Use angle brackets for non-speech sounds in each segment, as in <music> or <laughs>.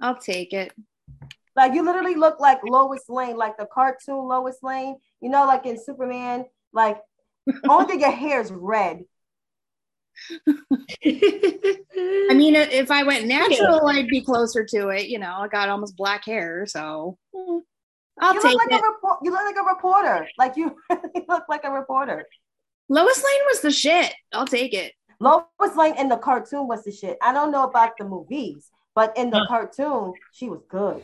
I'll take it. Like you literally look like Lois Lane, like the cartoon Lois Lane. You know, like in Superman. Like <laughs> only thing your hair is red. I mean, if I went natural, I'd be closer to it. You know, I got almost black hair, so I'll you take look like it. a report. You look like a reporter. Like you <laughs> really look like a reporter. Lois Lane was the shit. I'll take it. Lois Lane in the cartoon was the shit. I don't know about the movies, but in the cartoon, she was good.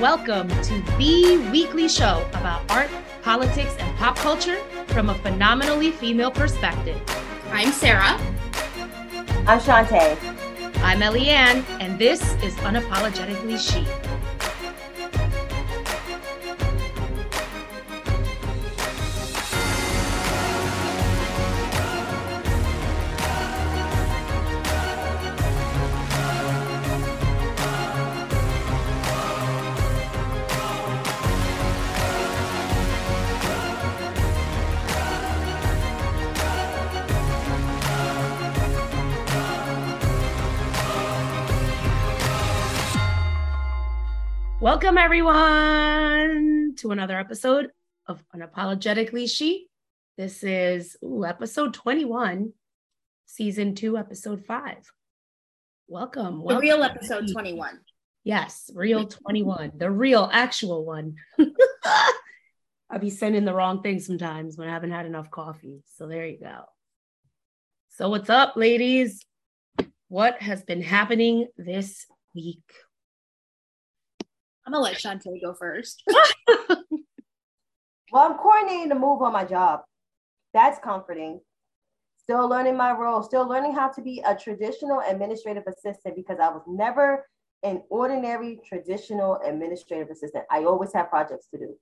Welcome to the weekly show about art, politics, and pop culture from a phenomenally female perspective. I'm Sara. I'm Chantay. I'm Eliann, and this is Unapologetically She. Welcome, everyone, to another episode of Unapologetically She. This is ooh, episode 21, season two, episode five. Welcome. The welcome. real episode 21. Yes, real <laughs> 21, the real actual one. <laughs> I'll be sending the wrong thing sometimes when I haven't had enough coffee. So there you go. So, what's up, ladies? What has been happening this week? I'm gonna let Chantay go first. <laughs> Well, I'm coordinating the move on my job. That's comforting. Still learning my role, still learning how to be a traditional administrative assistant because I was never an ordinary traditional administrative assistant. I always have projects to do.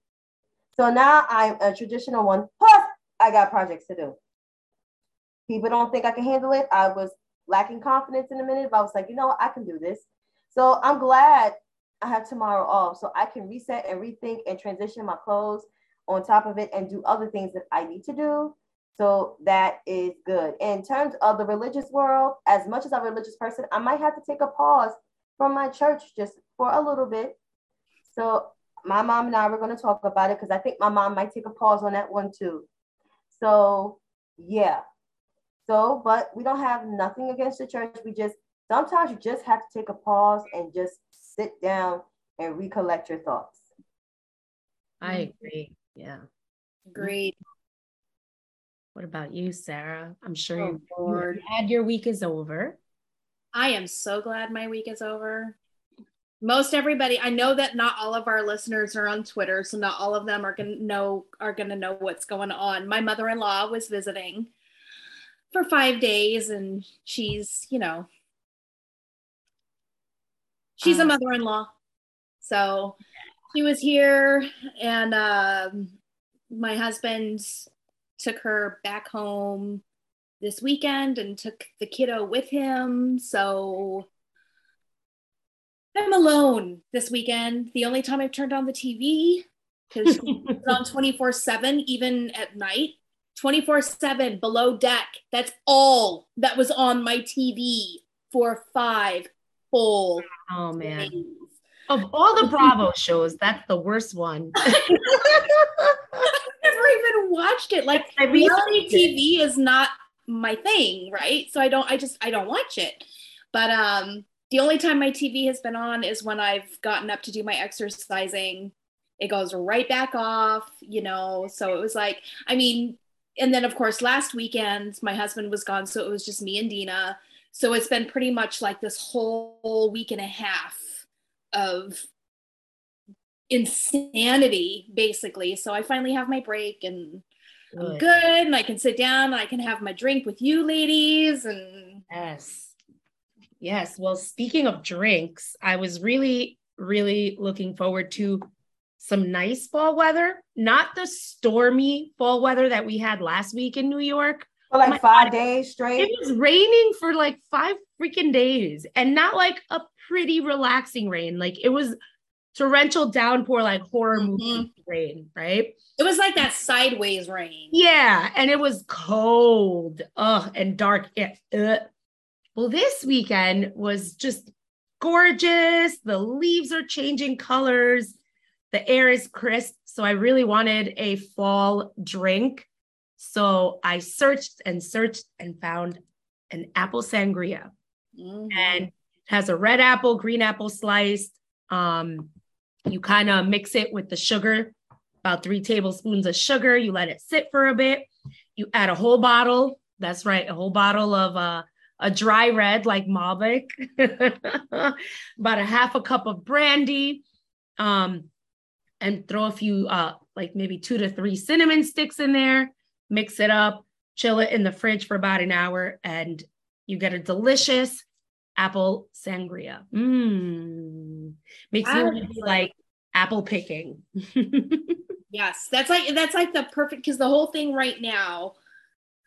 So now I'm a traditional one, plus I got projects to do. People don't think I can handle it. I was lacking confidence in a minute, but I was like, you know I can do this. So I'm glad I have tomorrow off so I can reset and rethink and transition my clothes on top of it and do other things that I need to do. So that is good. In terms of the religious world, as much as I'm a religious person, I might have to take a pause from my church just for a little bit. So my mom and I were going to talk about it because I think my mom might take a pause on that one too. So yeah. So, but we don't have nothing against the church. We just sometimes you just have to take a pause and just sit down and recollect your thoughts. I agree. Yeah. Agreed. What about you, Sara? I'm sure Oh, you- you're Lord. glad your week is over. I am so glad my week is over. Most everybody, I know that not all of our listeners are on Twitter, so not all of them are gonna know are gonna know what's going on. My mother-in-law was visiting for five days, and she's, you know, she's a Um, mother-in-law, so she was here, and um, my husband took her back home this weekend and took the kiddo with him. So I'm alone this weekend. The only time I've turned on the TV because <laughs> it's on 24 7, even at night. 24 7 below deck. That's all that was on my TV for five full Oh man. Of all the <laughs> Bravo shows, that's the worst one. <laughs> I've never even watched it. Like I reality. TV is not my thing, right? So I don't I just I don't watch it. But um the only time my TV has been on is when I've gotten up to do my exercising. It goes right back off, you know. So it was like, I mean, and then of course last weekend my husband was gone, so it was just me and Dina. So it's been pretty much like this whole week and a half of insanity basically. So I finally have my break and I'm Good. good and I can sit down and I can have my drink with you ladies and Yes. Yes. Well, speaking of drinks, I was really, really looking forward to some nice fall weather, not the stormy fall weather that we had last week in New York. For like five God. days straight. It was raining for like five freaking days and not like a pretty relaxing rain. Like it was torrential downpour, like horror mm-hmm. movie rain, right? it was like that sideways rain. Yeah, and it was cold, ugh, and dark. Yeah, ugh. Well, this weekend was just gorgeous. The leaves are changing colors. The air is crisp. So I really wanted a fall drink. So I searched and searched and found an apple sangria. Mm-hmm. And has a red apple, green apple sliced. Um, you kind of mix it with the sugar, about three tablespoons of sugar. You let it sit for a bit. You add a whole bottle. That's right, a whole bottle of uh, a dry red like Malbec, <laughs> about a half a cup of brandy, um, and throw a few, uh, like maybe two to three cinnamon sticks in there. Mix it up, chill it in the fridge for about an hour, and you get a delicious apple sangria. Mmm. Makes me want to be like apple picking. <laughs> yes, that's like that's like the perfect because the whole thing right now,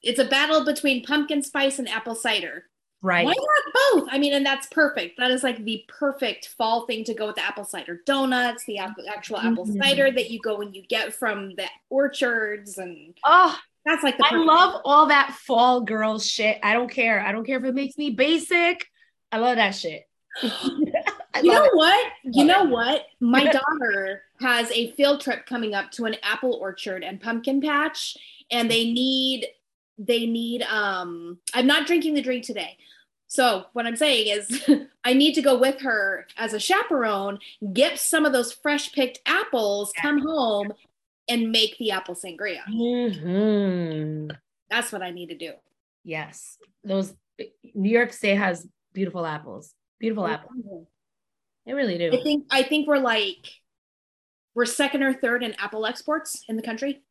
it's a battle between pumpkin spice and apple cider. Right. Why not both? I mean, and that's perfect. That is like the perfect fall thing to go with the apple cider donuts, the actual apple mm-hmm. cider that you go and you get from the orchards and oh that's like the I love all that fall girl shit. I don't care. I don't care if it makes me basic. I love that shit. <laughs> you know it. what? You know it. what? My daughter has a field trip coming up to an apple orchard and pumpkin patch, and they need they need um I'm not drinking the drink today. So what I'm saying is <laughs> I need to go with her as a chaperone, get some of those fresh picked apples, come home and make the apple sangria. Mm-hmm. That's what I need to do. Yes. Those New York State has beautiful apples. Beautiful mm-hmm. apples. They really do. I think I think we're like we're second or third in apple exports in the country.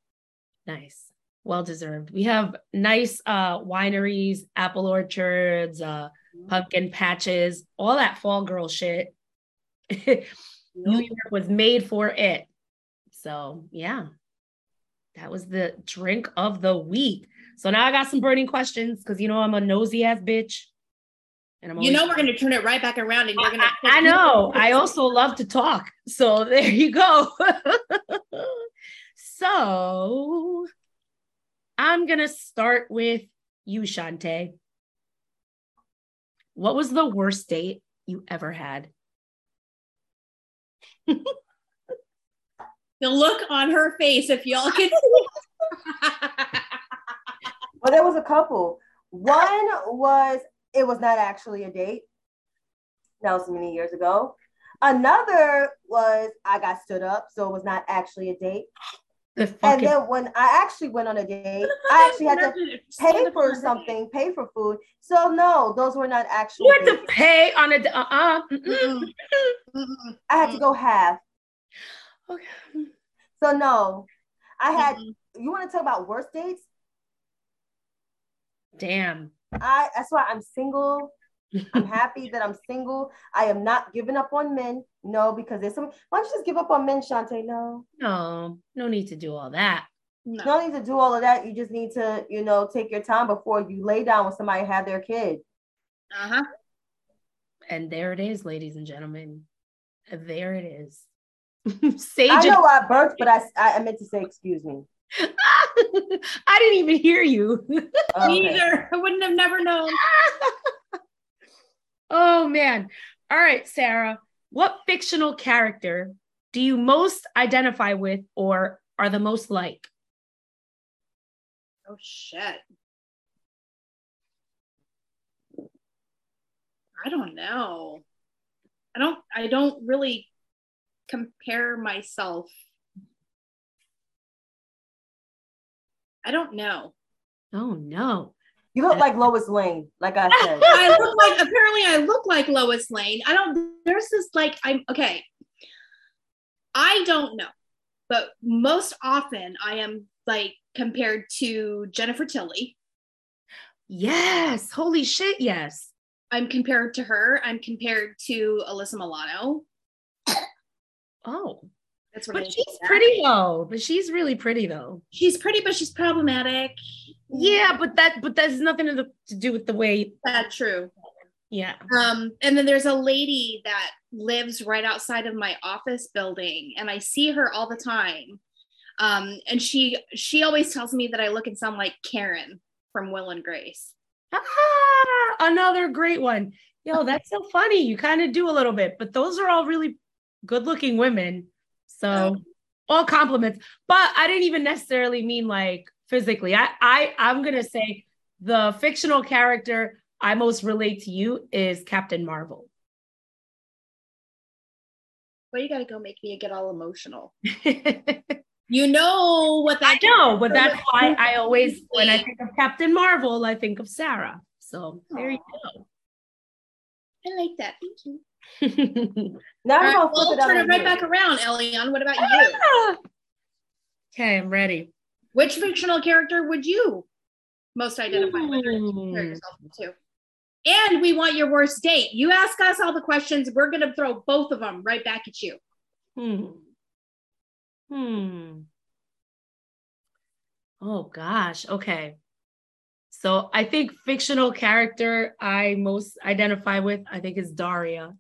Nice. Well deserved. We have nice uh wineries, apple orchards, uh mm-hmm. pumpkin patches, all that fall girl shit. <laughs> New York was made for it. So, yeah. That was the drink of the week. So now I got some burning questions because you know I'm a nosy ass bitch. And I'm you know, we're going to turn it right back around and you're going to. I, I know. <laughs> I also love to talk. So <laughs> there you go. so I'm going to start with you, Chantay. What was the worst date you ever had? <laughs> the look on her face, if y'all can. See. <laughs> Well, there was a couple. One was it was not actually a date. That was many years ago. Another was I got stood up, so it was not actually a date. The and then when I actually went on a date, I actually had to pay for something, pay for food. So no, those were not actually. You had dates. to pay on a. Uh uh I had to go half. Okay. So no, I had. Mm-hmm. You want to talk about worst dates? Damn. I that's why I'm single. I'm happy that I'm single. I am not giving up on men. No, because there's some. Why don't you just give up on men, Chantay? No. No, no need to do all that. No. no need to do all of that. You just need to, you know, take your time before you lay down with somebody and have their kid. Uh huh. And there it is, ladies and gentlemen. There it is. <laughs> Sage. I know I burped, but I I meant to say excuse me. <laughs> I didn't even hear you. Okay. Either. I wouldn't have never known. <laughs> oh man. All right, Sara. What fictional character do you most identify with or are the most like? Oh shit. I don't know. I don't I don't really compare myself I don't know. Oh no. You look like Lois Lane, like I said. <laughs> I look like apparently I look like Lois Lane. I don't there's this like I'm okay. I don't know, but most often I am like compared to Jennifer Tilly. Yes, holy shit, yes. I'm compared to her. I'm compared to Alyssa Milano. Oh, that's what but she's pretty though. But she's really pretty though. She's pretty, but she's problematic. Yeah, but that but that's nothing to, to do with the way. That's true. Yeah. Um, and then there's a lady that lives right outside of my office building, and I see her all the time. Um, and she she always tells me that I look and sound like Karen from Will and Grace. Ah, another great one. Yo, that's so funny. You kind of do a little bit, but those are all really good looking women. So oh. all compliments. But I didn't even necessarily mean like physically. I I I'm gonna say the fictional character I most relate to you is Captain Marvel. Well, you got to go make me get all emotional. <laughs> you know what that I know, but that's why I always, when I think of Captain Marvel, I think of Sara. So there you go. I like that. Thank you. <laughs> now I'm we'll turn it right back around, Eliann. What about you? Okay, I'm ready. Which fictional character would you most identify with? Compare yourself to? And we want your worst date. You ask us all the questions. We're going to throw both of them right back at you. Hmm. Hmm. Oh gosh. Okay. So I think fictional character I most identify with, I think is Daria.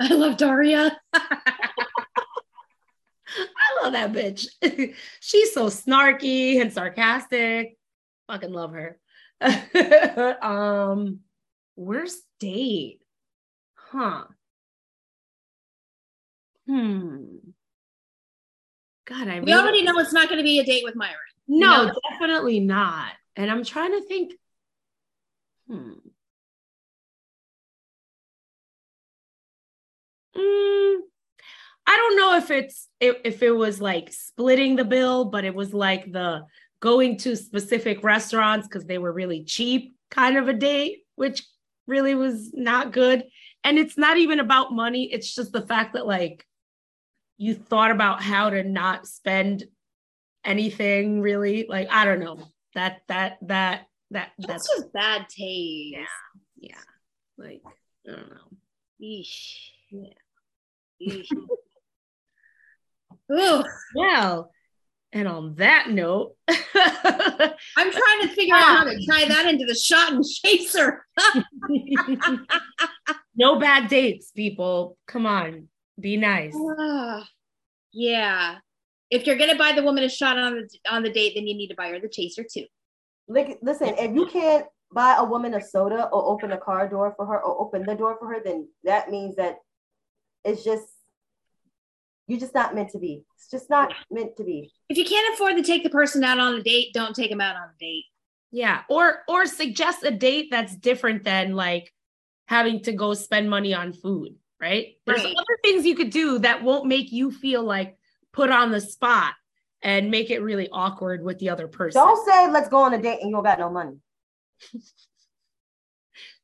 I love Daria. <laughs> I love that bitch. <laughs> She's so snarky and sarcastic. Fucking love her. <laughs> um Worst date? Huh. Hmm. God, I we really already know it's not going to be a date with Myron. No, know? definitely not. And I'm trying to think. Hmm. Mm, I don't know if it's if, it was like splitting the bill, but it was like the going to specific restaurants because they were really cheap kind of a date, which really was not good. And it's not even about money, it's just the fact that like you thought about how to not spend anything really. Like, I don't know. That that that that that's, just bad taste. Yeah. Yeah. Like, I don't know. Eesh. Yeah. Eesh. Ooh. Well, and on that note, <laughs> I'm trying to figure out how to tie that into the shot and chaser. <laughs> no bad dates, people. Come on, be nice. Uh, yeah. If you're gonna buy the woman a shot on the on the date, then you need to buy her the chaser too. Like, listen, if you can't buy a woman a soda or open a car door for her or open the door for her, then that means that it's just you're just not meant to be. It's just not meant to be. If you can't afford to take the person out on a date, don't take them out on a date. Yeah, or or suggest a date that's different than like having to go spend money on food, right? There's right. other things you could do that won't make you feel like put on the spot and make it really awkward with the other person. Don't say let's go on a date and you don't got no money. <laughs>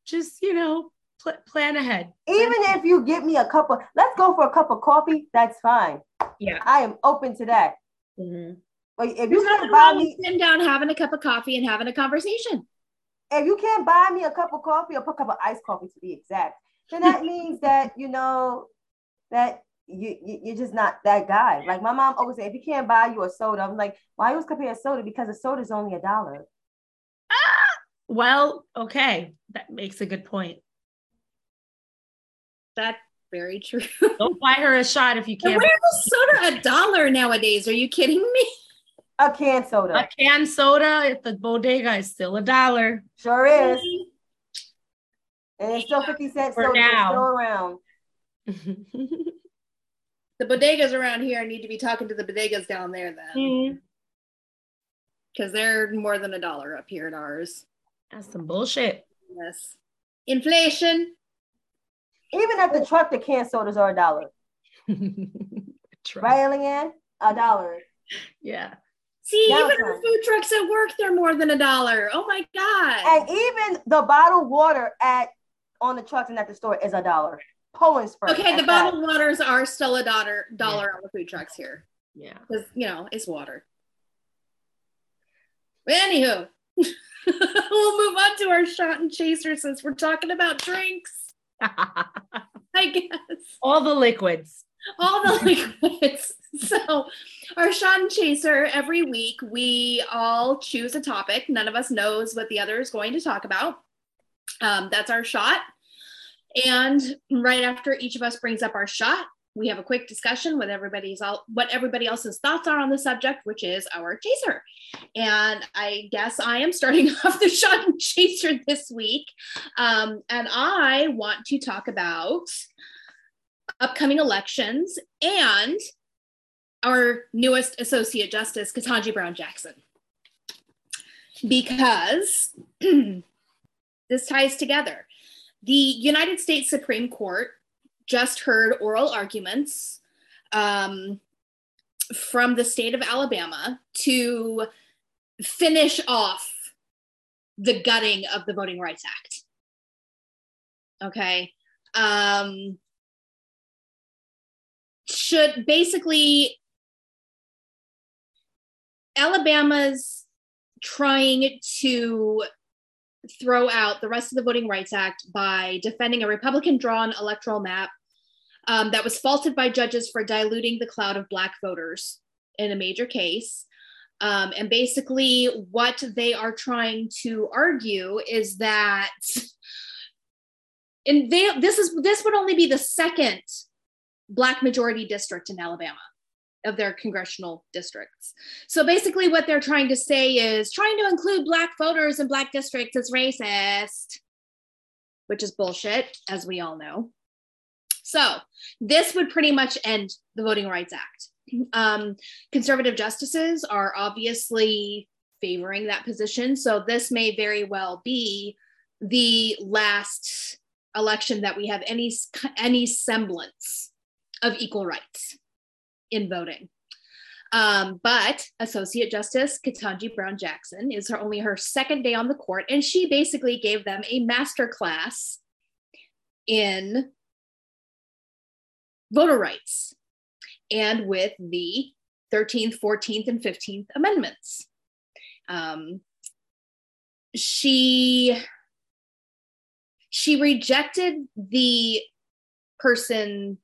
Just, you know, pl- plan ahead. Even plan if you give me a cup of, let's go for a cup of coffee. That's fine. Yeah, I am open to that. Mm-hmm. But if you can't buy me, sitting down having a cup of coffee and having a conversation. If you can't buy me a cup of coffee or a cup of iced coffee to be exact, then that <laughs> means that you know that you, you you're just not that guy. Like my mom always said, if you can't buy you a soda, I'm like, why you always compare soda? Because a soda is only a dollar. Ah, well, okay, that makes a good point. That's very true. Don't <laughs> buy her a shot if you can't. Where is soda a dollar nowadays? Are you kidding me? A can soda. A can soda at the bodega is still a dollar. Sure is. And it's still 50 cents For soda now. still around. <laughs> the bodegas around here need to be talking to the bodegas down there then. Because mm-hmm. they're more than a dollar up here at ours. That's some bullshit. Yes. Inflation. Even at the truck, the can sodas are a dollar. <laughs> right, Eliann? A dollar. Yeah. See, even the food trucks at work, they're more than a dollar. Oh my god! And even the bottled water at on the trucks and at the store is a dollar. Poland Spring. Okay, the bottled that. waters are still a dollar dollar yeah. on the food trucks here. Yeah, because you know it's water. But anywho, <laughs> we'll move on to our shot and chaser since we're talking about drinks. <laughs> I guess all the liquids all the <laughs> liquids. so, our shot and chaser every week, we all choose a topic. None of us knows what the other is going to talk about. Um, that's our shot. And right after each of us brings up our shot, we have a quick discussion with everybody's all what everybody else's thoughts are on the subject, which is our chaser. And I guess I am starting <laughs> off the shot and chaser this week. Um, and I want to talk about upcoming elections and our newest associate justice, Ketanji Brown Jackson. Because <clears throat> this ties together. The United States Supreme Court just heard oral arguments um, from the state of Alabama to finish off the gutting of the Voting Rights Act. Okay. Um, should basically, Alabama's trying to throw out the rest of the Voting Rights Act by defending a Republican drawn electoral map um, that was faulted by judges for diluting the cloud of Black voters in a major case. Um, and basically, what they are trying to argue is that, and they, this is this would only be the second Black majority district in Alabama of their congressional districts. So basically, what they're trying to say is trying to include Black voters in Black districts is racist, which is bullshit, as we all know. So this would pretty much end the Voting Rights Act. Um, conservative justices are obviously favoring that position. So this may very well be the last election that we have any any semblance of equal rights in voting. Um, but Associate Justice Ketanji Brown Jackson is her only her second day on the court, and she basically gave them a master class in voter rights and with the 13th, 14th, and 15th Amendments. Um, she she rejected the person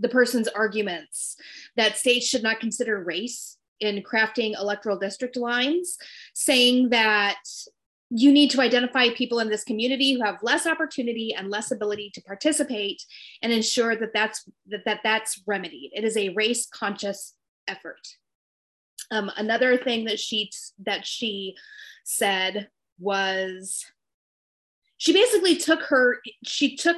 the person's arguments that states should not consider race in crafting electoral district lines, saying that you need to identify people in this community who have less opportunity and less ability to participate and ensure that that's that, that that's remedied. It is a race conscious effort. Um, another thing that she that she said was she basically took her she took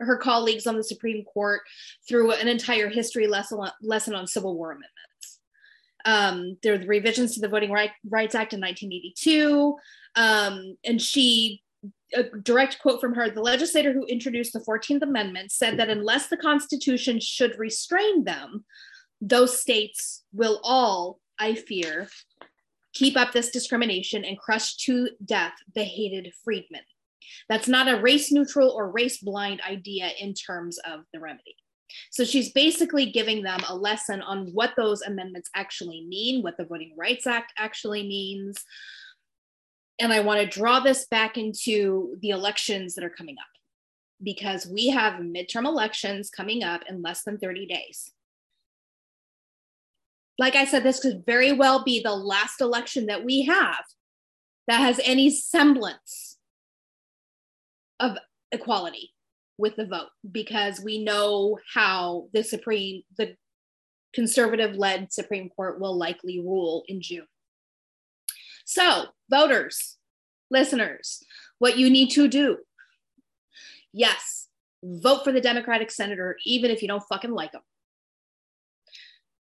her colleagues on the supreme court through an entire history lesson, lesson on civil war amendments um, there were the revisions to the Voting right, Rights Act in 1982. Um, and she, a direct quote from her the legislator who introduced the 14th Amendment said that unless the Constitution should restrain them, those states will all, I fear, keep up this discrimination and crush to death the hated freedmen. That's not a race neutral or race blind idea in terms of the remedy. So she's basically giving them a lesson on what those amendments actually mean, what the Voting Rights Act actually means. And I want to draw this back into the elections that are coming up because we have midterm elections coming up in less than 30 days. Like I said, this could very well be the last election that we have that has any semblance of equality with the vote because we know how the Supreme, the conservative led Supreme Court will likely rule in June. So, voters, listeners, what you need to do yes, vote for the Democratic senator, even if you don't fucking like them.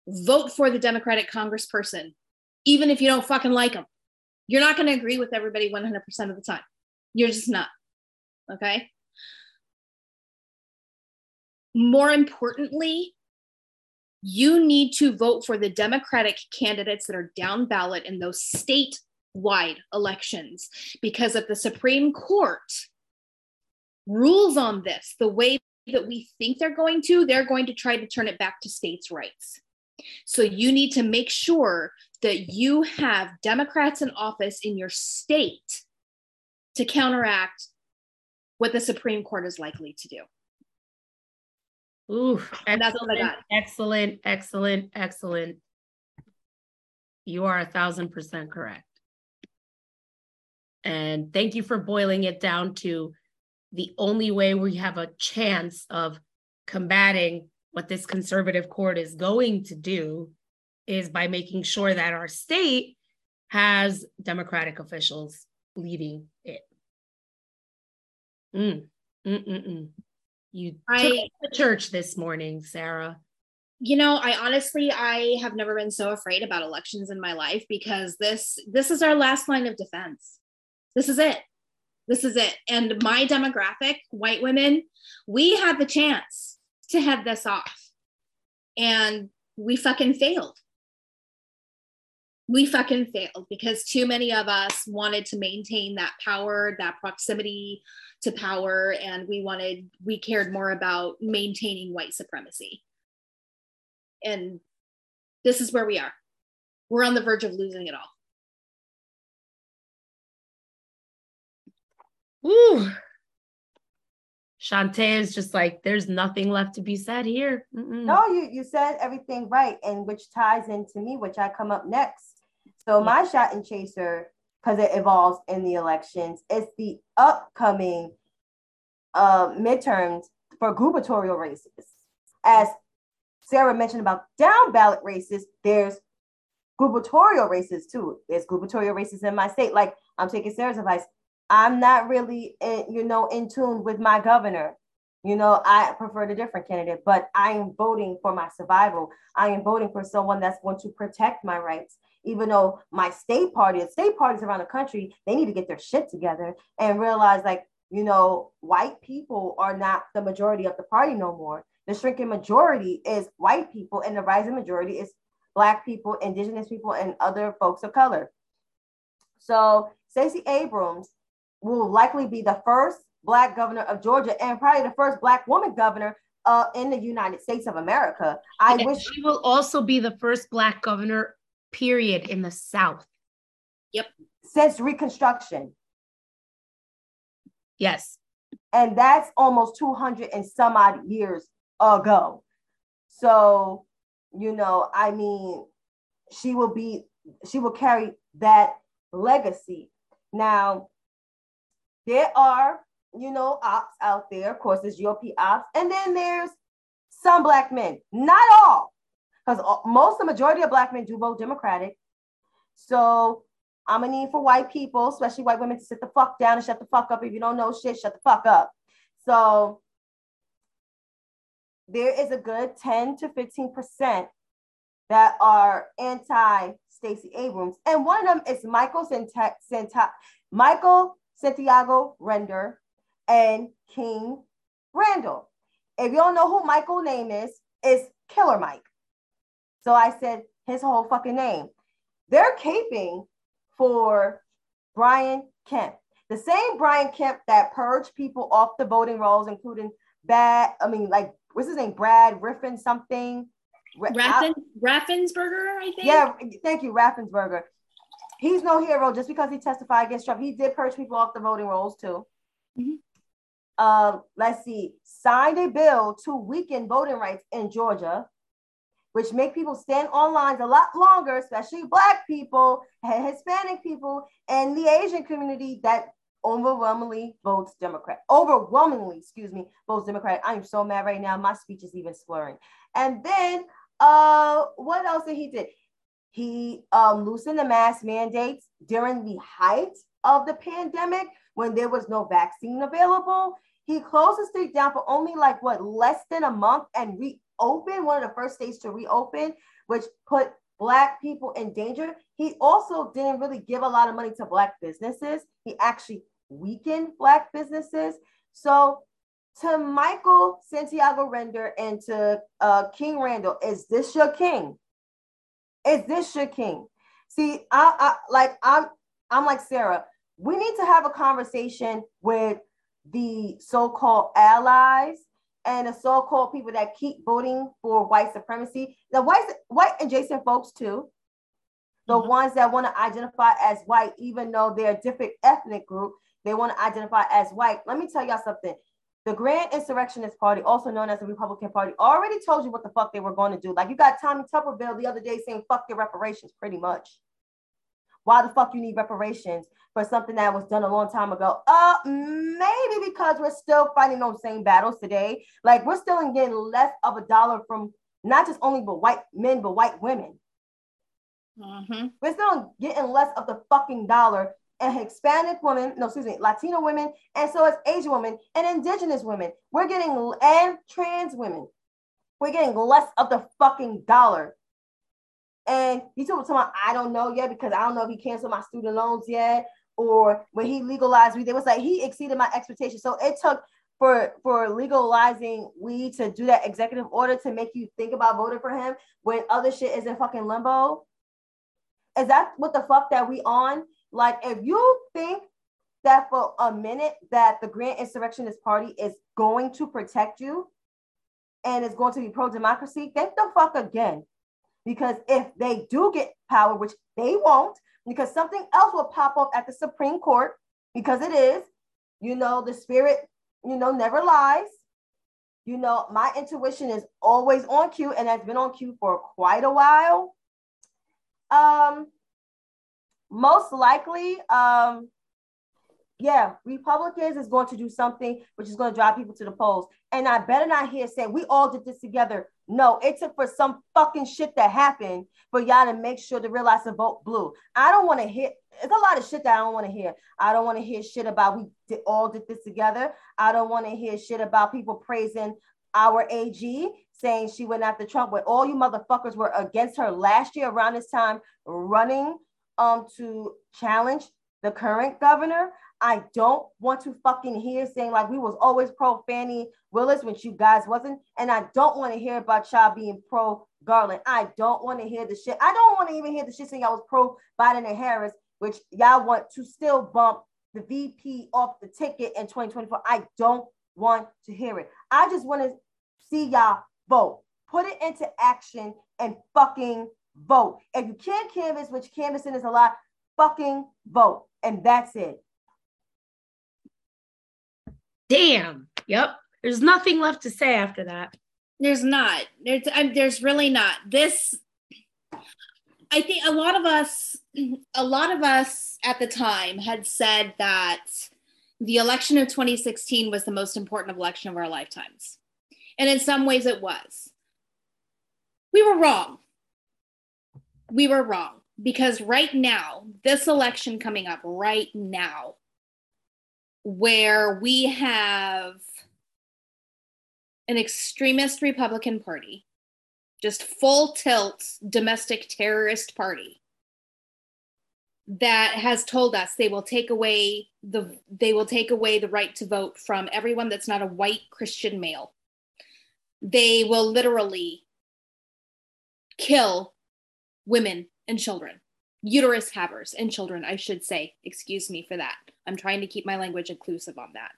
Vote for the Democratic congressperson, even if you don't fucking like them. You're not going to agree with everybody 100% of the time. You're just not. Okay more importantly, you need to vote for the Democratic candidates that are down ballot in those statewide elections. Because if the Supreme Court rules on this the way that we think they're going to, they're going to try to turn it back to states' rights. So you need to make sure that you have Democrats in office in your state to counteract what the Supreme Court is likely to do. Ooh, excellent, excellent, excellent, excellent. You are a thousand percent correct. And thank you for boiling it down to the only way we have a chance of combating what this conservative court is going to do is by making sure that our state has Democratic officials leading it. Mm, mm, mm, mm. You I, took the church this morning, Sara. You know, I honestly I have never been so afraid about elections in my life because this this is our last line of defense. This is it. This is it. And my demographic, white women, we had the chance to head this off. And we fucking failed. We fucking failed because too many of us wanted to maintain that power, that proximity to power, and we wanted, we cared more about maintaining white supremacy. And this is where we are. We're on the verge of losing it all. Ooh. Chantay is just like, there's nothing left to be said here. Mm-mm. No, you you said everything right, and which ties into me, which I come up next. So yeah. my shot and chaser, because it evolves in the elections, It's the upcoming uh, midterms for gubernatorial races. As Sarah mentioned about down ballot races, there's gubernatorial races too. There's gubernatorial races in my state. Like I'm taking Sara's advice. I'm not really, in, you know, in tune with my governor. You know, I prefer a different candidate, but I am voting for my survival. I am voting for someone that's going to protect my rights. Even though my state party, and state parties around the country, they need to get their shit together and realize, like, you know, white people are not the majority of the party no more. The shrinking majority is white people, and the rising majority is Black people, Indigenous people, and other folks of color. So, Stacey Abrams will likely be the first Black governor of Georgia and probably the first Black woman governor uh, in the United States of America. I and wish she will also be the first Black governor, period, in the South. Yep. Since Reconstruction. Yes. And that's almost 200 and some odd years ago. So, you know, I mean, she will be, she will carry that legacy. Now, there are, you know, ops out there. Of course, there's GOP ops. And then there's some black men, not all, because most, the majority of black men do vote Democratic. So I'm gonna need for white people, especially white women, to sit the fuck down and shut the fuck up. If you don't know shit, shut the fuck up. So there is a good 10 to 15% that are anti Stacey Abrams. And one of them is Michael Santa, Michael Santiago Render, and King Randall. If you don't know who Michael name is, it's Killer Mike. So I said his whole fucking name. They're caping for Brian Kemp, the same Brian Kemp that purged people off the voting rolls, including bad. I mean, like what's his name? Brad Riffin something. Raffen, Raffensperger, I think. Yeah, thank you, Raffensperger he's no hero just because he testified against Trump. He did purge people off the voting rolls too. Mm-hmm. Uh, let's see, signed a bill to weaken voting rights in Georgia, which make people stand on lines a lot longer, especially Black people and Hispanic people and the Asian community that overwhelmingly votes Democrat. Overwhelmingly, excuse me, votes Democrat. I am so mad right now. My speech is even slurring. And then, uh, what else did he did? He um, loosened the mask mandates during the height of the pandemic when there was no vaccine available. He closed the state down for only like what less than a month and reopened one of the first states to reopen, which put Black people in danger. He also didn't really give a lot of money to Black businesses. He actually weakened Black businesses. So, to Michael Santiago Render and to uh, King Randall, is this your king? Is this your king? See, I, I like I'm I'm like Sara. We need to have a conversation with the so-called allies and the so-called people that keep voting for white supremacy. The white white adjacent folks too. The mm-hmm. ones that want to identify as white, even though they're a different ethnic group, they want to identify as white. Let me tell y'all something. The Grand Insurrectionist Party, also known as the Republican Party, already told you what the fuck they were going to do. Like you got Tommy Tuberville the other day saying fuck your reparations, pretty much. Why the fuck you need reparations for something that was done a long time ago? Uh, maybe because we're still fighting those same battles today. Like we're still getting less of a dollar from not just only but white men, but white women. Mm-hmm. We're still getting less of the fucking dollar and Hispanic women, no, excuse me, Latino women, and so is Asian women and indigenous women. We're getting and trans women. We're getting less of the fucking dollar. And he told me, I don't know yet because I don't know if he canceled my student loans yet or when he legalized weed. It was like he exceeded my expectations. So it took for for legalizing weed to do that executive order to make you think about voting for him when other shit is in fucking limbo. Is that what the fuck that we on? Like, if you think that for a minute that the Grand Insurrectionist Party is going to protect you and is going to be pro-democracy, think the fuck again. Because if they do get power, which they won't, because something else will pop up at the Supreme Court, because it is, you know, the spirit, you know, never lies. You know, my intuition is always on cue and has been on cue for quite a while. Um, most likely, um, yeah, Republicans is going to do something which is going to drive people to the polls. And I better not hear say we all did this together. No, it took for some fucking shit that happened for y'all to make sure to realize to vote blue. I don't want to hear. It's a lot of shit that I don't want to hear. I don't want to hear shit about we did, all did this together. I don't want to hear shit about people praising our AG saying she went after Trump when all you motherfuckers were against her last year around this time running um to challenge the current governor. I don't want to fucking hear saying like we was always pro Fani Willis when you guys wasn't, and I don't want to hear about y'all being pro Garland. I don't want to hear the shit. I don't want to even hear the shit saying y'all was pro Biden and Harris, which y'all want to still bump the VP off the ticket in 2024. I don't want to hear it. I just want to see y'all vote, put it into action, and fucking vote. If you can't canvass, which canvassing is a lot, fucking vote. And that's it. Damn. Yep. There's nothing left to say after that. There's not. There's I'm, there's really not. This I think a lot of us a lot of us at the time had said that the election of 2016 was the most important election of our lifetimes. And in some ways it was. We were wrong we were wrong because right now, this election coming up right now, where we have an extremist Republican Party, just full tilt domestic terrorist party that has told us they will take away the they will take away the right to vote from everyone that's not a white Christian male. They will literally kill women and children, uterus havers and children, I should say. Excuse me for that. I'm trying to keep my language inclusive on that.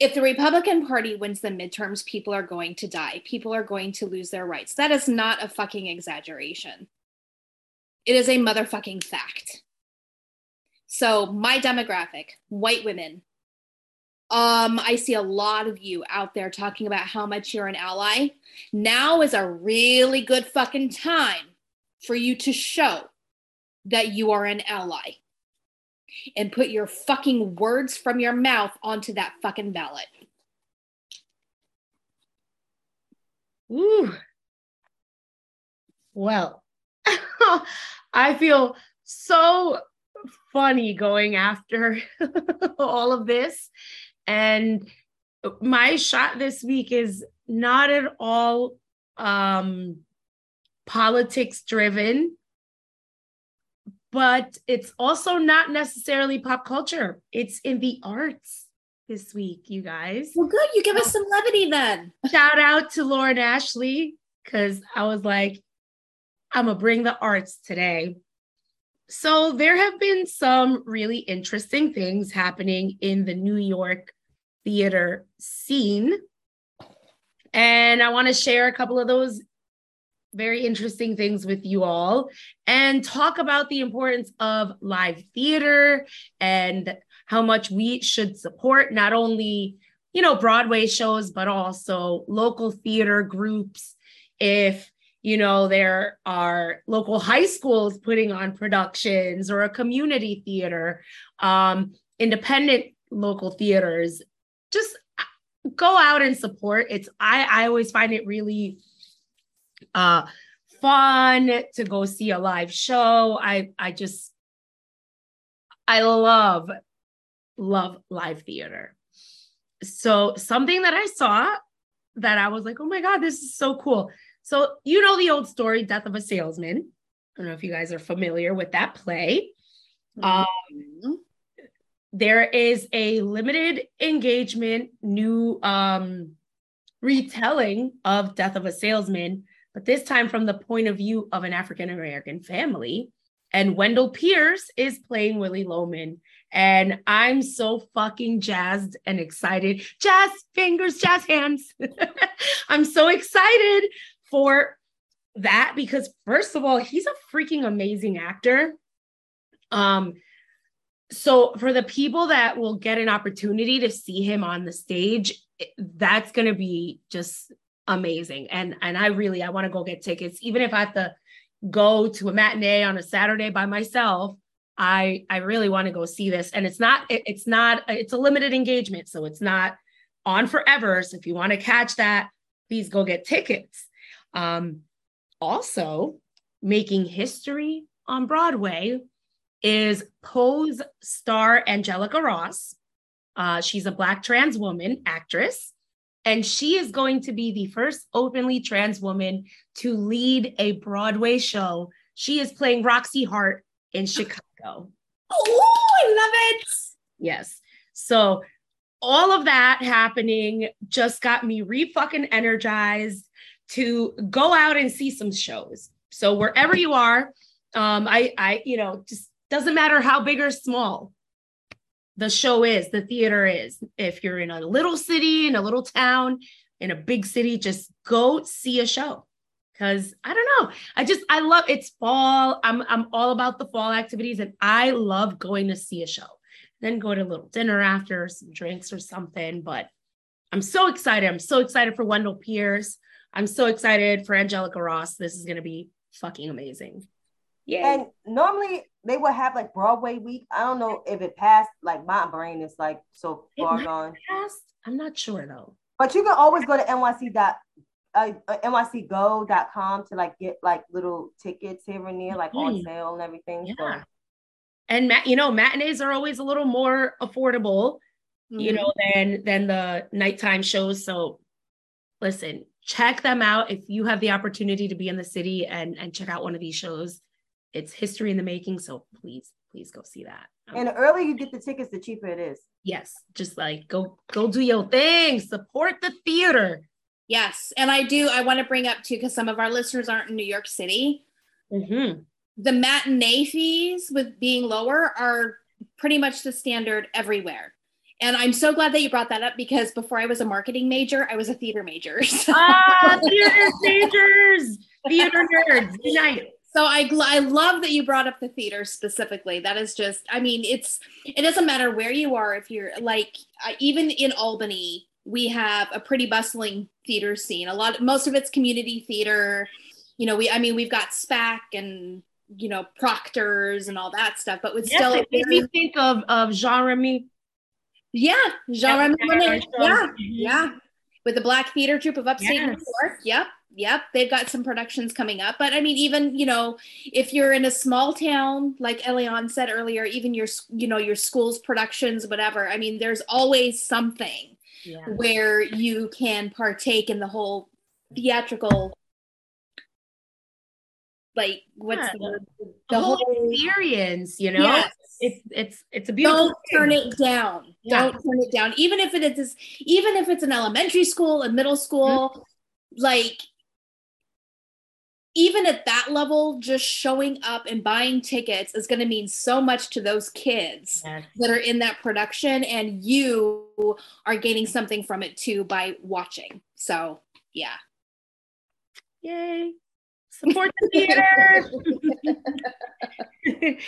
If the Republican Party wins the midterms, people are going to die. People are going to lose their rights. That is not a fucking exaggeration. It is a motherfucking fact. So, my demographic white women, um, I see a lot of you out there talking about how much you're an ally. Now is a really good fucking time for you to show that you are an ally and put your fucking words from your mouth onto that fucking ballot. Ooh. Well, <laughs> I feel so funny going after <laughs> all of this and my shot this week is not at all um, politics driven, but it's also not necessarily pop culture. It's in the arts this week, you guys. Well, good. You give us uh, some levity then. Shout out to Lauren Ashley, because I was like, I'm going to bring the arts today. So, there have been some really interesting things happening in the New York theater scene. And I want to share a couple of those very interesting things with you all and talk about the importance of live theater and how much we should support not only you know broadway shows but also local theater groups if you know, there are local high schools putting on productions or a community theater, um, independent local theaters. Just go out and support. It's I I always find it really uh fun to go see a live show. I I just I love love live theater. So something that I saw that I was like, "Oh my god, this is so cool." So you know the old story Death of a Salesman. I don't know if you guys are familiar with that play. Mm-hmm. Um, there is a limited engagement new um, retelling of Death of a Salesman, but this time from the point of view of an African American family. And Wendell Pierce is playing Willy Loman. And I'm so fucking jazzed and excited. Jazz fingers, jazz hands. <laughs> I'm so excited for that because, first of all, he's a freaking amazing actor. Um, so for the people that will get an opportunity to see him on the stage that's going to be just amazing. And and i really i want to go get tickets. Even if i have to go to a matinee on a saturday by myself i i really want to go see this. And it's not it, it's not it's a limited engagement so it's not on forever. So if you want to catch that please go get tickets. Um also making history on broadway is Pose star Angelica Ross. Uh, she's a Black trans woman actress, and she is going to be the first openly trans woman to lead a Broadway show. She is playing Roxie Hart in <laughs> Chicago. Oh, I love it. Yes. So all of that happening just got me re fucking energized to go out and see some shows. So wherever you are, um, I, I, you know, just doesn't matter how big or small the show is, the theater is. If you're in a little city, in a little town, in a big city, just go see a show. Cause I don't know. I just I love it's fall. I'm I'm all about the fall activities and I love going to see a show. Then go to a little dinner after, some drinks or something. But I'm so excited. I'm so excited for Wendell Pierce. I'm so excited for Angelica Ross. This is gonna be fucking amazing. Yeah. And normally they would have like Broadway week. I don't know if it passed. Like my brain is like so far gone. Passed? I'm not sure though. But you can always go to NYC dot uh, uh nycgo.com to like get like little tickets here and there, like mm. on sale and everything. Yeah. So. And mat- you know, matinees are always a little more affordable, mm-hmm. you know, than than the nighttime shows. So listen, check them out if you have the opportunity to be in the city and and check out one of these shows it's history in the making. So please, please go see that. Um, and the earlier you get the tickets, the cheaper it is. Yes, just like go go do your thing. Support the theater. Yes, and I do. I want to bring up too because some of our listeners aren't in New York City. Mm-hmm. The matinee fees with being lower are pretty much the standard everywhere. And I'm so glad that you brought that up because before I was a marketing major, I was a theater major. <laughs> So. Ah, theater majors, theater nerds, unite. So I I love that you brought up the theater specifically. That is just I mean it's it doesn't matter where you are if you're like uh, even in Albany we have a pretty bustling theater scene. A lot most of it's community theater. You know, we I mean we've got SPAC and you know Proctors and all that stuff, but with yes, still it made me think of of Jean Remy. Yeah, Jean Remy. Yeah, yeah, yeah, with the Black Theater Troupe of Upstate yes. New York. Yep, yep they've got some productions coming up but i mean even you know if you're in a small town like Eliann said earlier even your you know your school's productions whatever i mean there's always something yeah. where you can partake in the whole theatrical like what's yeah, the, the, the, whole, whole experience you know yes. It's it's it's a beautiful don't turn it down yeah. don't turn it down even if it is even if it's an elementary school a middle school mm-hmm. like even at that level, just showing up and buying tickets is going to mean so much to those kids that are in that production, and you are gaining something from it too by watching. So, yeah. Yay. Support the theater.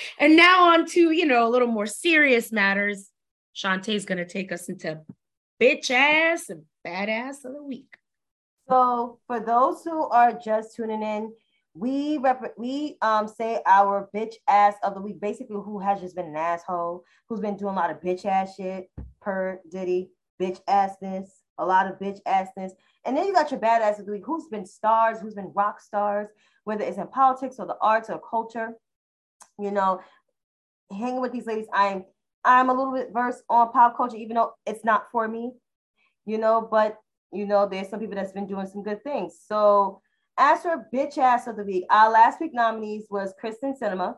<laughs> and now on to, you know, a little more serious matters. Chantay's going to take us into bitch ass and badass of the week. So for those who are just tuning in, we rep- we um say our bitch ass of the week, basically who has just been an asshole, who's been doing a lot of bitch ass shit per Diddy, bitch assness, a lot of bitch assness. And then you got your badass of the week, who's been stars, who's been rock stars, whether it's in politics or the arts or culture. You know, hanging with these ladies, I'm I'm a little bit versed on pop culture, even though it's not for me, you know, but you know, there's some people that's been doing some good things. So as for bitch ass of the week, our last week nominees was Kyrsten Sinema,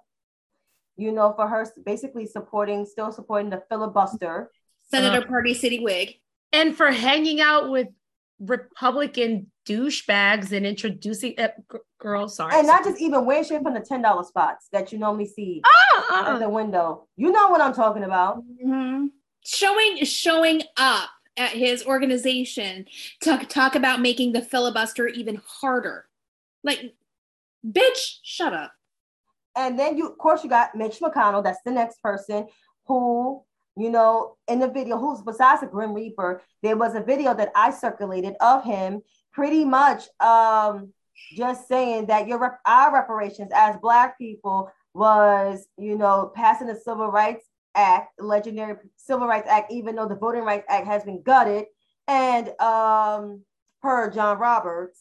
you know, for her basically supporting, still supporting the filibuster. Senator uh, Party City Wig. And for hanging out with Republican douchebags and introducing uh, g- girl, sorry. And not just even wearing shit from the $10 spots that you normally see ah, at the window. You know what I'm talking about. Mm-hmm. Showing showing up at his organization to talk about making the filibuster even harder. Like, bitch, shut up. And then you, of course, you got Mitch McConnell. That's the next person who, you know, in the video, who's besides the Grim Reaper, there was a video that I circulated of him, pretty much um, just saying that your rep- our reparations as Black people was, you know, passing the Civil Rights Act, legendary Civil Rights Act, even though the Voting Rights Act has been gutted, and um, per John Roberts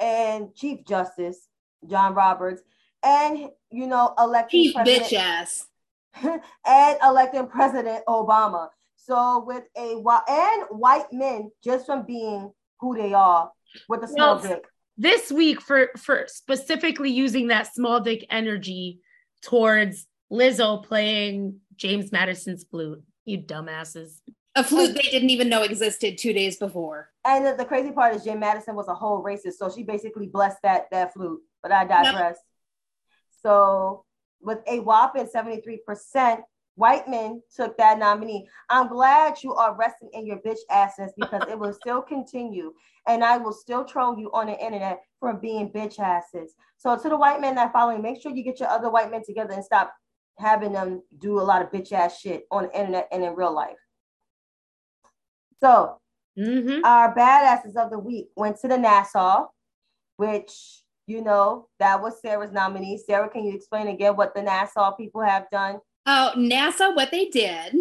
and Chief Justice John Roberts, and you know, electing Chief bitch ass, <laughs> and electing President Obama. So with a and white men just from being who they are with a small well, dick. This week for for specifically using that small dick energy towards Lizzo playing James Madison's flute. You dumbasses. A flute they didn't even know existed two days before. And the, the crazy part is Jim Madison was a whole racist, so she basically blessed that that flute. But I digress. Yep. So with a whopping 73%, white men took that nominee. I'm glad you are resting in your bitch asses because it will still continue. And I will still troll you on the internet for being bitch asses. So to the white men that following, make sure you get your other white men together and stop having them do a lot of bitch ass shit on the internet and in real life. So mm-hmm. our badasses of the week went to the Nassau, which you know that was Sara's nominee. Sarah, can you explain again what the Nassau people have done? Oh, NASA, what they did,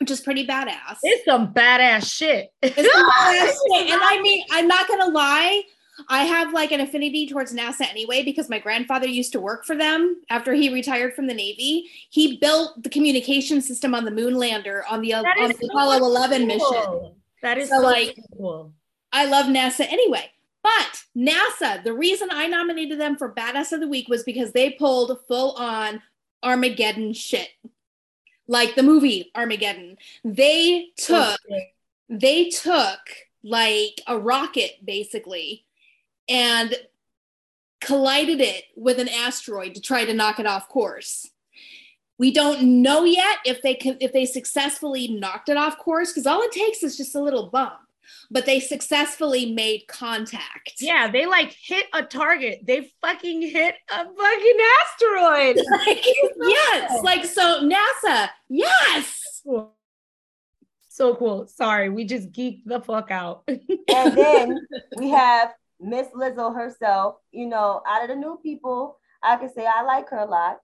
which is pretty badass. It's some badass shit. It's some <laughs> badass shit. And I mean, I'm not gonna lie, I have like an affinity towards NASA anyway because my grandfather used to work for them after he retired from the Navy. He built the communication system on the moon lander on the, on the so Apollo 11 mission. That is so, so like cool. I love NASA anyway. But NASA, the reason I nominated them for Badass of the Week was because they pulled full on Armageddon shit. Like the movie Armageddon. They took they took like a rocket basically and collided it with an asteroid to try to knock it off course. We don't know yet if they can if they successfully knocked it off course because all it takes is just a little bump. But they successfully made contact. Yeah, they like hit a target. They fucking hit a fucking asteroid. <laughs> like, yes, like so NASA. Yes. So cool. Sorry, we just geeked the fuck out. <laughs> and then we have Miss Lizzo herself, you know, out of the new people, I can say I like her a lot.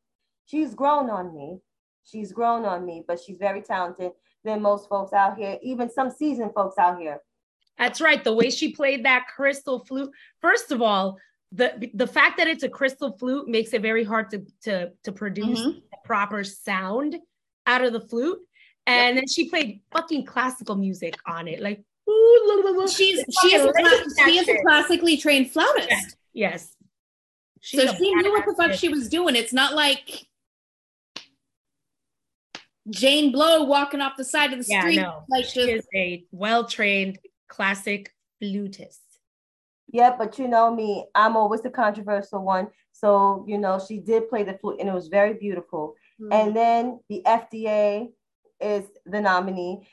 She's grown on me. She's grown on me, but she's very talented than most folks out here, even some seasoned folks out here. That's right. The way she played that crystal flute. First of all, the the fact that it's a crystal flute makes it very hard to to to produce mm-hmm. proper sound out of the flute. And yep. then she played fucking classical music on it, like She's <laughs> she is a, she is a classically trained flautist. Yes. yes. so she knew what the fuck she was doing. It's not like Jane Blow walking off the side of the street. No. Like she just, is a well-trained classic flutist. Yeah, but you know me, I'm always the controversial one. So, you know, she did play the flute and it was very beautiful. Mm-hmm. And then the FDA is the nominee.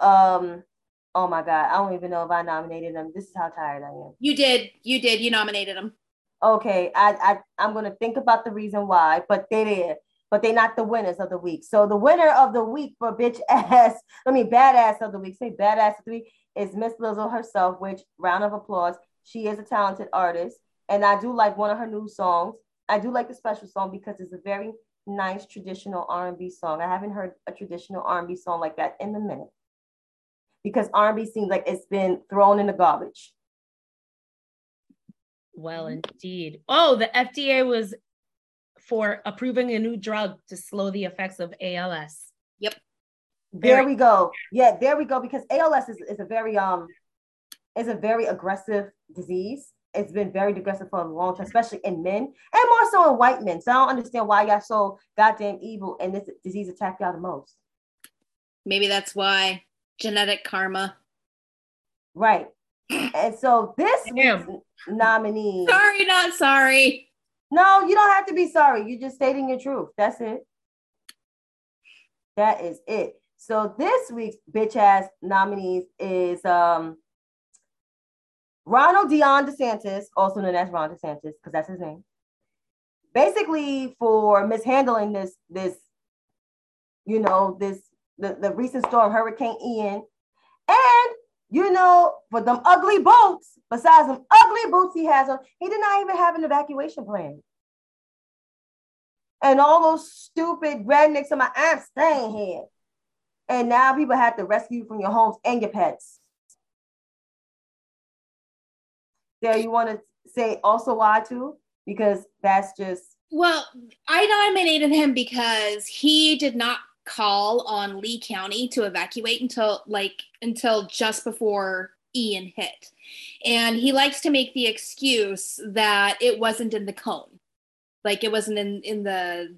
Um, Oh my God. I don't even know if I nominated them. This is how tired I am. You did. You did. You nominated them. Okay. I, I I'm gonna think about the reason why, but they did. But they're not the winners of the week. So the winner of the week for bitch <laughs> ass, I mean badass of the week, say badass of the week is Miss Lizzo herself, which round of applause. She is a talented artist. And I do like one of her new songs. I do like the special song because it's a very nice traditional R&B song. I haven't heard a traditional R&B song like that in a minute. Because R&B seems like it's been thrown in the garbage. Well, indeed. Oh, the FDA was for approving a new drug to slow the effects of ALS. Yep. There Very- we go. Yeah, there we go. Because ALS is, is a very um is a very aggressive disease. It's been very aggressive for a long time, especially in men and more so in white men. So I don't understand why y'all so goddamn evil and this disease attacked y'all the most. Maybe that's why genetic karma. Right. <laughs> And so this nominee. Sorry, not sorry. No, you don't have to be sorry. You're just stating your truth. That's it. That is it. So this week's bitch ass nominees is um Ronald Dion DeSantis, also known as Ron DeSantis, because that's his name. Basically, for mishandling this, this, you know, this the, the recent storm, Hurricane Ian, and you know, for them ugly boots, besides them ugly boots he has on, he did not even have an evacuation plan. And all those stupid rednecks in my I'm staying here. And now people have to rescue you from your homes and your pets. There, you want to say also why too? Because that's just Well, I nominated him because he did not call on Lee County to evacuate until like until just before Ian hit. And he likes to make the excuse that it wasn't in the cone. Like it wasn't in in the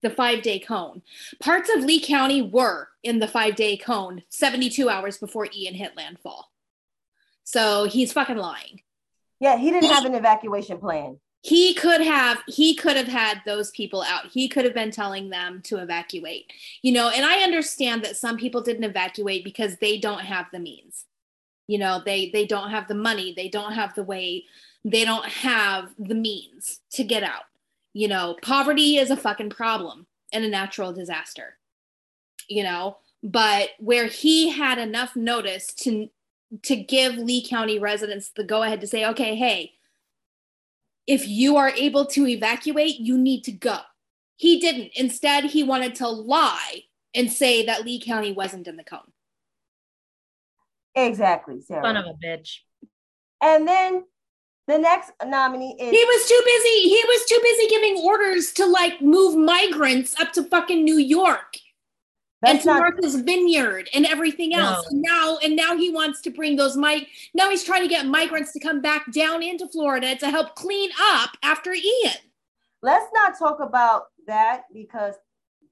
the 5-day cone. Parts of Lee County were in the 5-day cone 72 hours before Ian hit landfall. So he's fucking lying. yeah, he didn't have an evacuation plan. He could have he could have had those people out. He could have been telling them to evacuate you know and i understand that some people didn't evacuate because they don't have the means. You know they they don't have the money. They don't have the way. They don't have the means to get out. You know poverty is a fucking problem and a natural disaster you know but where he had enough notice to to give lee county residents the go ahead to say okay hey if you are able to evacuate, you need to go. He didn't. Instead, he wanted to lie and say that Lee County wasn't in the cone. Exactly, Sara. Son of a bitch. and then the next nominee is He was too busy. He was too busy giving orders to like move migrants up to fucking New York and that's to not Martha's Vineyard and everything else. No. And now and now he wants to bring those mig now he's trying to get migrants to come back down into Florida to help clean up after Ian. let's not talk about that because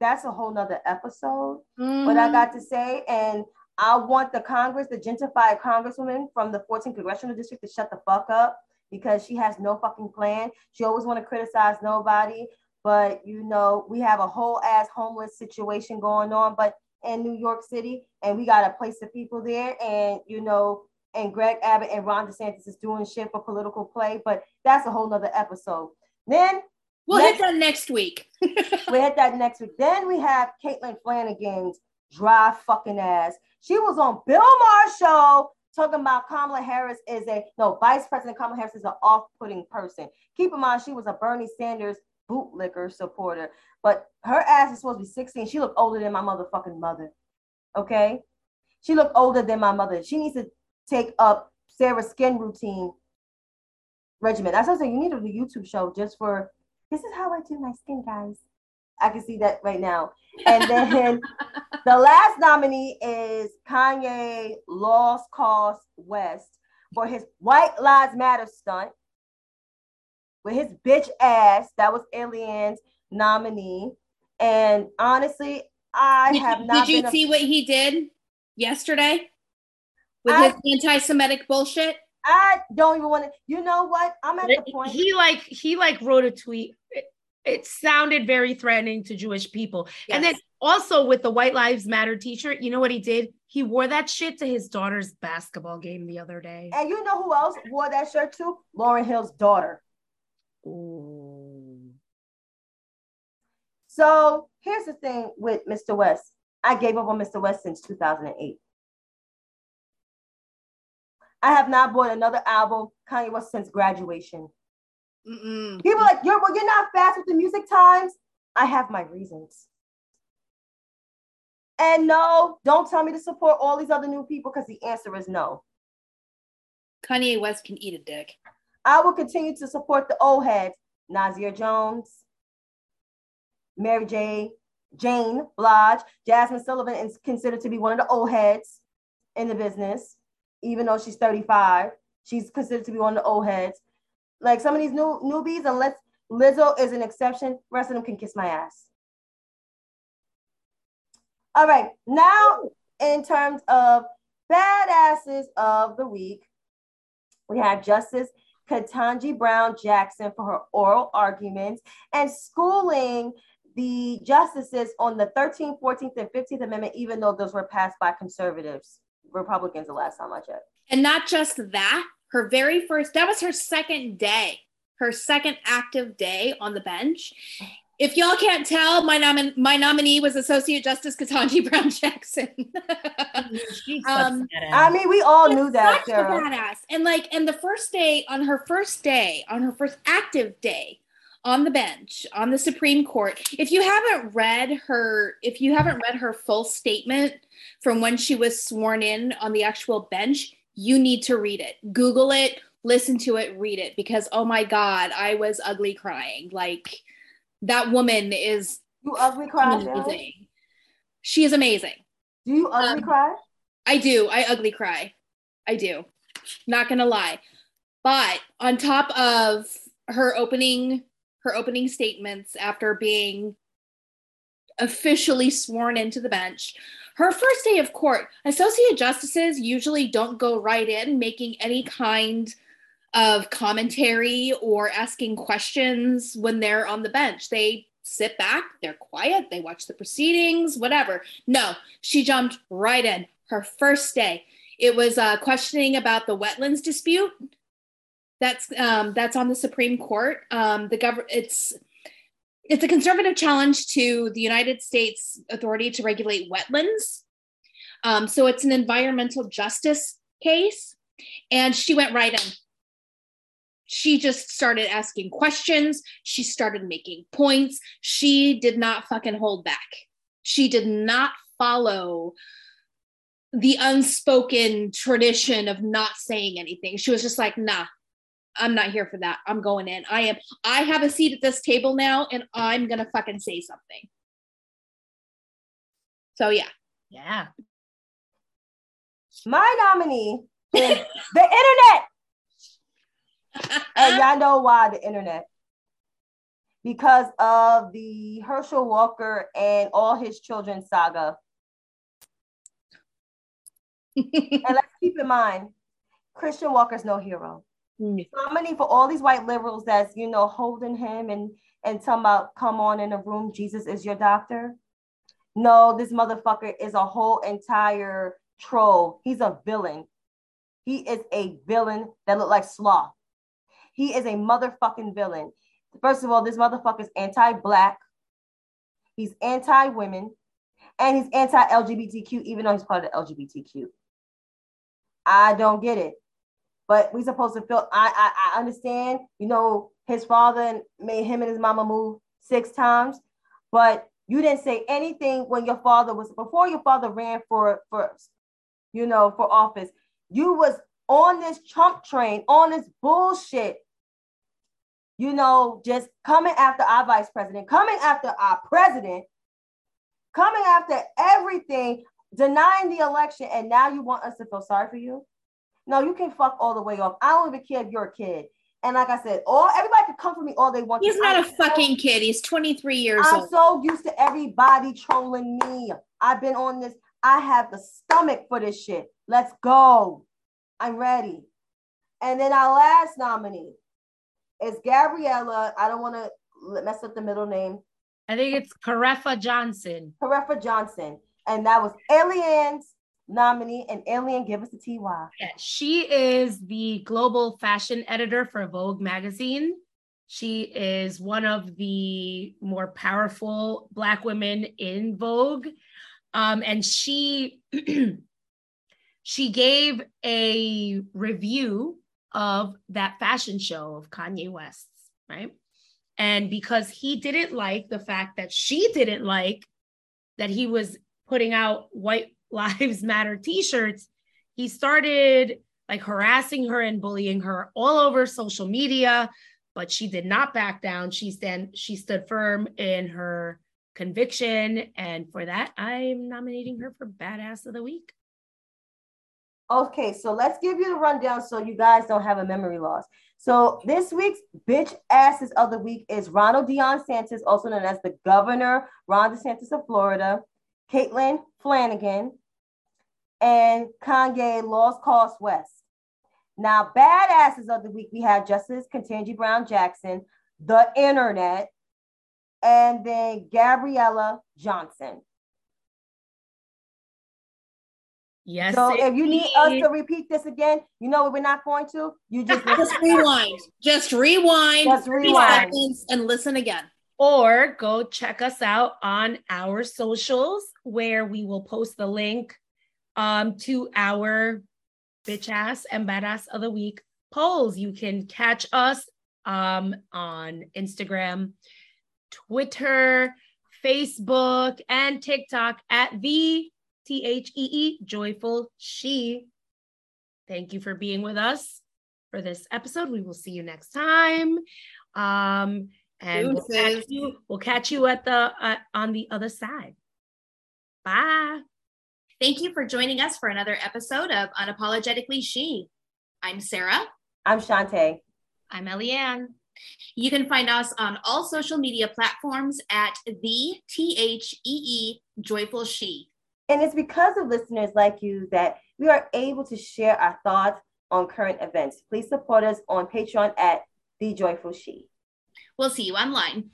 that's a whole nother episode. what Mm-hmm. I got to say. And I want the Congress, the gentrified congresswoman from the 14th congressional district to shut the fuck up because she has no fucking plan. She always want to criticize nobody. But you know, we have a whole ass homeless situation going on, but in New York City, and we got a place of people there. And you know, and Greg Abbott and Ron DeSantis is doing shit for political play, but that's a whole nother episode. Then We'll Next- hit that next week. <laughs> we hit that next week. Then we have Caitlin Flanagan's dry fucking ass. She was on Bill Maher's show talking about Kamala Harris is a no Vice President Kamala Harris is an off-putting person. Keep in mind she was a Bernie Sanders bootlicker supporter, but her ass is supposed to be 16. She looked older than my motherfucking mother. Okay, she looked older than my mother. She needs to take up Sara's skin routine regimen. That's what I'm saying. You need to do a YouTube show just for this is how I do my skin, guys. I can see that right now. And <laughs> then the last nominee is Kanye Lost Cause West for his White Lives Matter stunt with his bitch ass. That was Eliann's nominee. And honestly, I Did, have you- not did you been a- see what he did yesterday with I- his anti-Semitic bullshit? I don't even want to. You know what? I'm at the point. He like he like wrote a tweet. It, it sounded very threatening to Jewish people. And then also with the White Lives Matter t-shirt, you know what he did? He wore that shit to his daughter's basketball game the other day. and you know who else wore that shirt too? Lauryn Hill's daughter. Ooh. So here's the thing with Mr. West. I gave up on Mr. West since 2008. I have not bought another album Kanye West since graduation. Mm-mm. People are like, you're well, you're not fast with the music times. I have my reasons. And no, don't tell me to support all these other new people because the answer is no. Kanye West can eat a dick. I will continue to support the old heads, Nasir Jones, Mary J. Jane Blige, Jazmine Sullivan is considered to be one of the old heads in the business, even though she's 35. She's considered to be one of the old heads. Like some of these new newbies, unless Lizzo is an exception, rest of them can kiss my ass. All right, now in terms of badasses of the week, we have Justice Ketanji Brown Jackson for her oral arguments and schooling the justices on the 13th, 14th, and 15th Amendment, even though those were passed by conservatives, Republicans the last time I checked. And not just that, her very first, that was her second day, her second active day on the bench. If y'all can't tell, my, nom- my nominee was Associate Justice Ketanji Brown Jackson. <laughs> um, I mean, we all knew that. Such Sara. a badass. And like, and the first day, on her first day, on her first active day, on the bench on the Supreme Court. If you haven't read her, if you haven't read her full statement from when she was sworn in on the actual bench, you need to read it. Google it, listen to it, read it because oh my god, I was ugly crying. Like that woman is you ugly cry. Amazing. She is amazing. Do you ugly um, cry? I do. I ugly cry. I do. Not gonna lie. But on top of her opening her opening statements after being officially sworn into the bench. Her first day of court, associate justices usually don't go right in making any kind of commentary or asking questions when they're on the bench. They sit back, they're quiet, they watch the proceedings, whatever. No, she jumped right in her first day. It was uh, questioning about the wetlands dispute that's um, that's on the Supreme Court. Um, the government it's it's a conservative challenge to the United States authority to regulate wetlands. Um, so it's an environmental justice case, and she went right in. She just started asking questions. She started making points. She did not fucking hold back. She did not follow the unspoken tradition of not saying anything. She was just like, nah, I'm not here for that. I'm going in. I am. I have a seat at this table now, and I'm gonna fucking say something. So yeah. Yeah. My nominee is the internet. And y'all know why the internet. Because of the Herschel Walker and all his children saga. and let's keep in mind, Christian Walker's no hero. Mm. So many for all these white liberals that's you know holding him and and talking about come on in the room, Jesus is your doctor. No, this motherfucker is a whole entire troll. He's a villain. He is a villain that look like sloth. He is a motherfucking villain. First of all, this motherfucker is anti-black. He's anti-women, and he's anti-LGBTQ, even though he's part of the LGBTQ. I don't get it but we supposed to feel I, I I understand, you know, his father made him and his mama move six times, but you didn't say anything when your father was before your father ran for for you know for office. You was on this Trump train, on this bullshit, you know, just coming after our vice president, coming after our president, coming after everything, denying the election, and now you want us to feel sorry for you? No, you can fuck all the way off. I don't even care if you're a kid. And like I said, all everybody can come for me all they want. He's not I'm a fucking kid. He's 23 years old. I'm so used to everybody trolling me. I've been on this. I have the stomach for this shit. Let's go. I'm ready. And then our last nominee is Gabriella. I don't want to mess up the middle name. I think it's Karefa Johnson. Karefa Johnson. And that was Eliann's nominee and Eliann Give Us a TY. Yeah, she is the global fashion editor for Vogue magazine. She is one of the more powerful Black women in Vogue. Um, and she <clears throat> she gave a review of that fashion show of Kanye West's, right? And because he didn't like the fact that she didn't like that he was putting out white <laughs> lives matter t-shirts, he started like harassing her and bullying her all over social media, but she did not back down. She stand she stood firm in her conviction and for that I'm nominating her for badass of the week. Okay, so let's give you the rundown so you guys don't have a memory loss. So this week's bitch asses of the week is Ronald Dion Santos, also known as the governor, Ron DeSantis of Florida, Caitlin Flanagan, and Kanye Lost Cause West. Now, badasses of the week, we have Justice Ketanji Brown Jackson, the internet, and then Gabriella Johnson. Yes. So if you need us to repeat this again, you know what we're not going to. You just <laughs> just rewind. Just rewind. Just rewind. and listen again. Or go check us out on our socials where we will post the link um, to our bitch ass and badass of the week polls. You can catch us um, on Instagram, Twitter, Facebook, and TikTok at the T H E E, joyful she. Thank you for being with us for this episode. We will see you next time. Um, and we'll catch, you, we'll catch you at the uh, on the other side. Bye. Thank you for joining us for another episode of Unapologetically She. I'm Sara. I'm Chantay. I'm Eliann. You can find us on all social media platforms at the T H E E Joyful She. And it's because of listeners like you that we are able to share our thoughts on current events. Please support us on Patreon at The Joyful She. We'll see you online.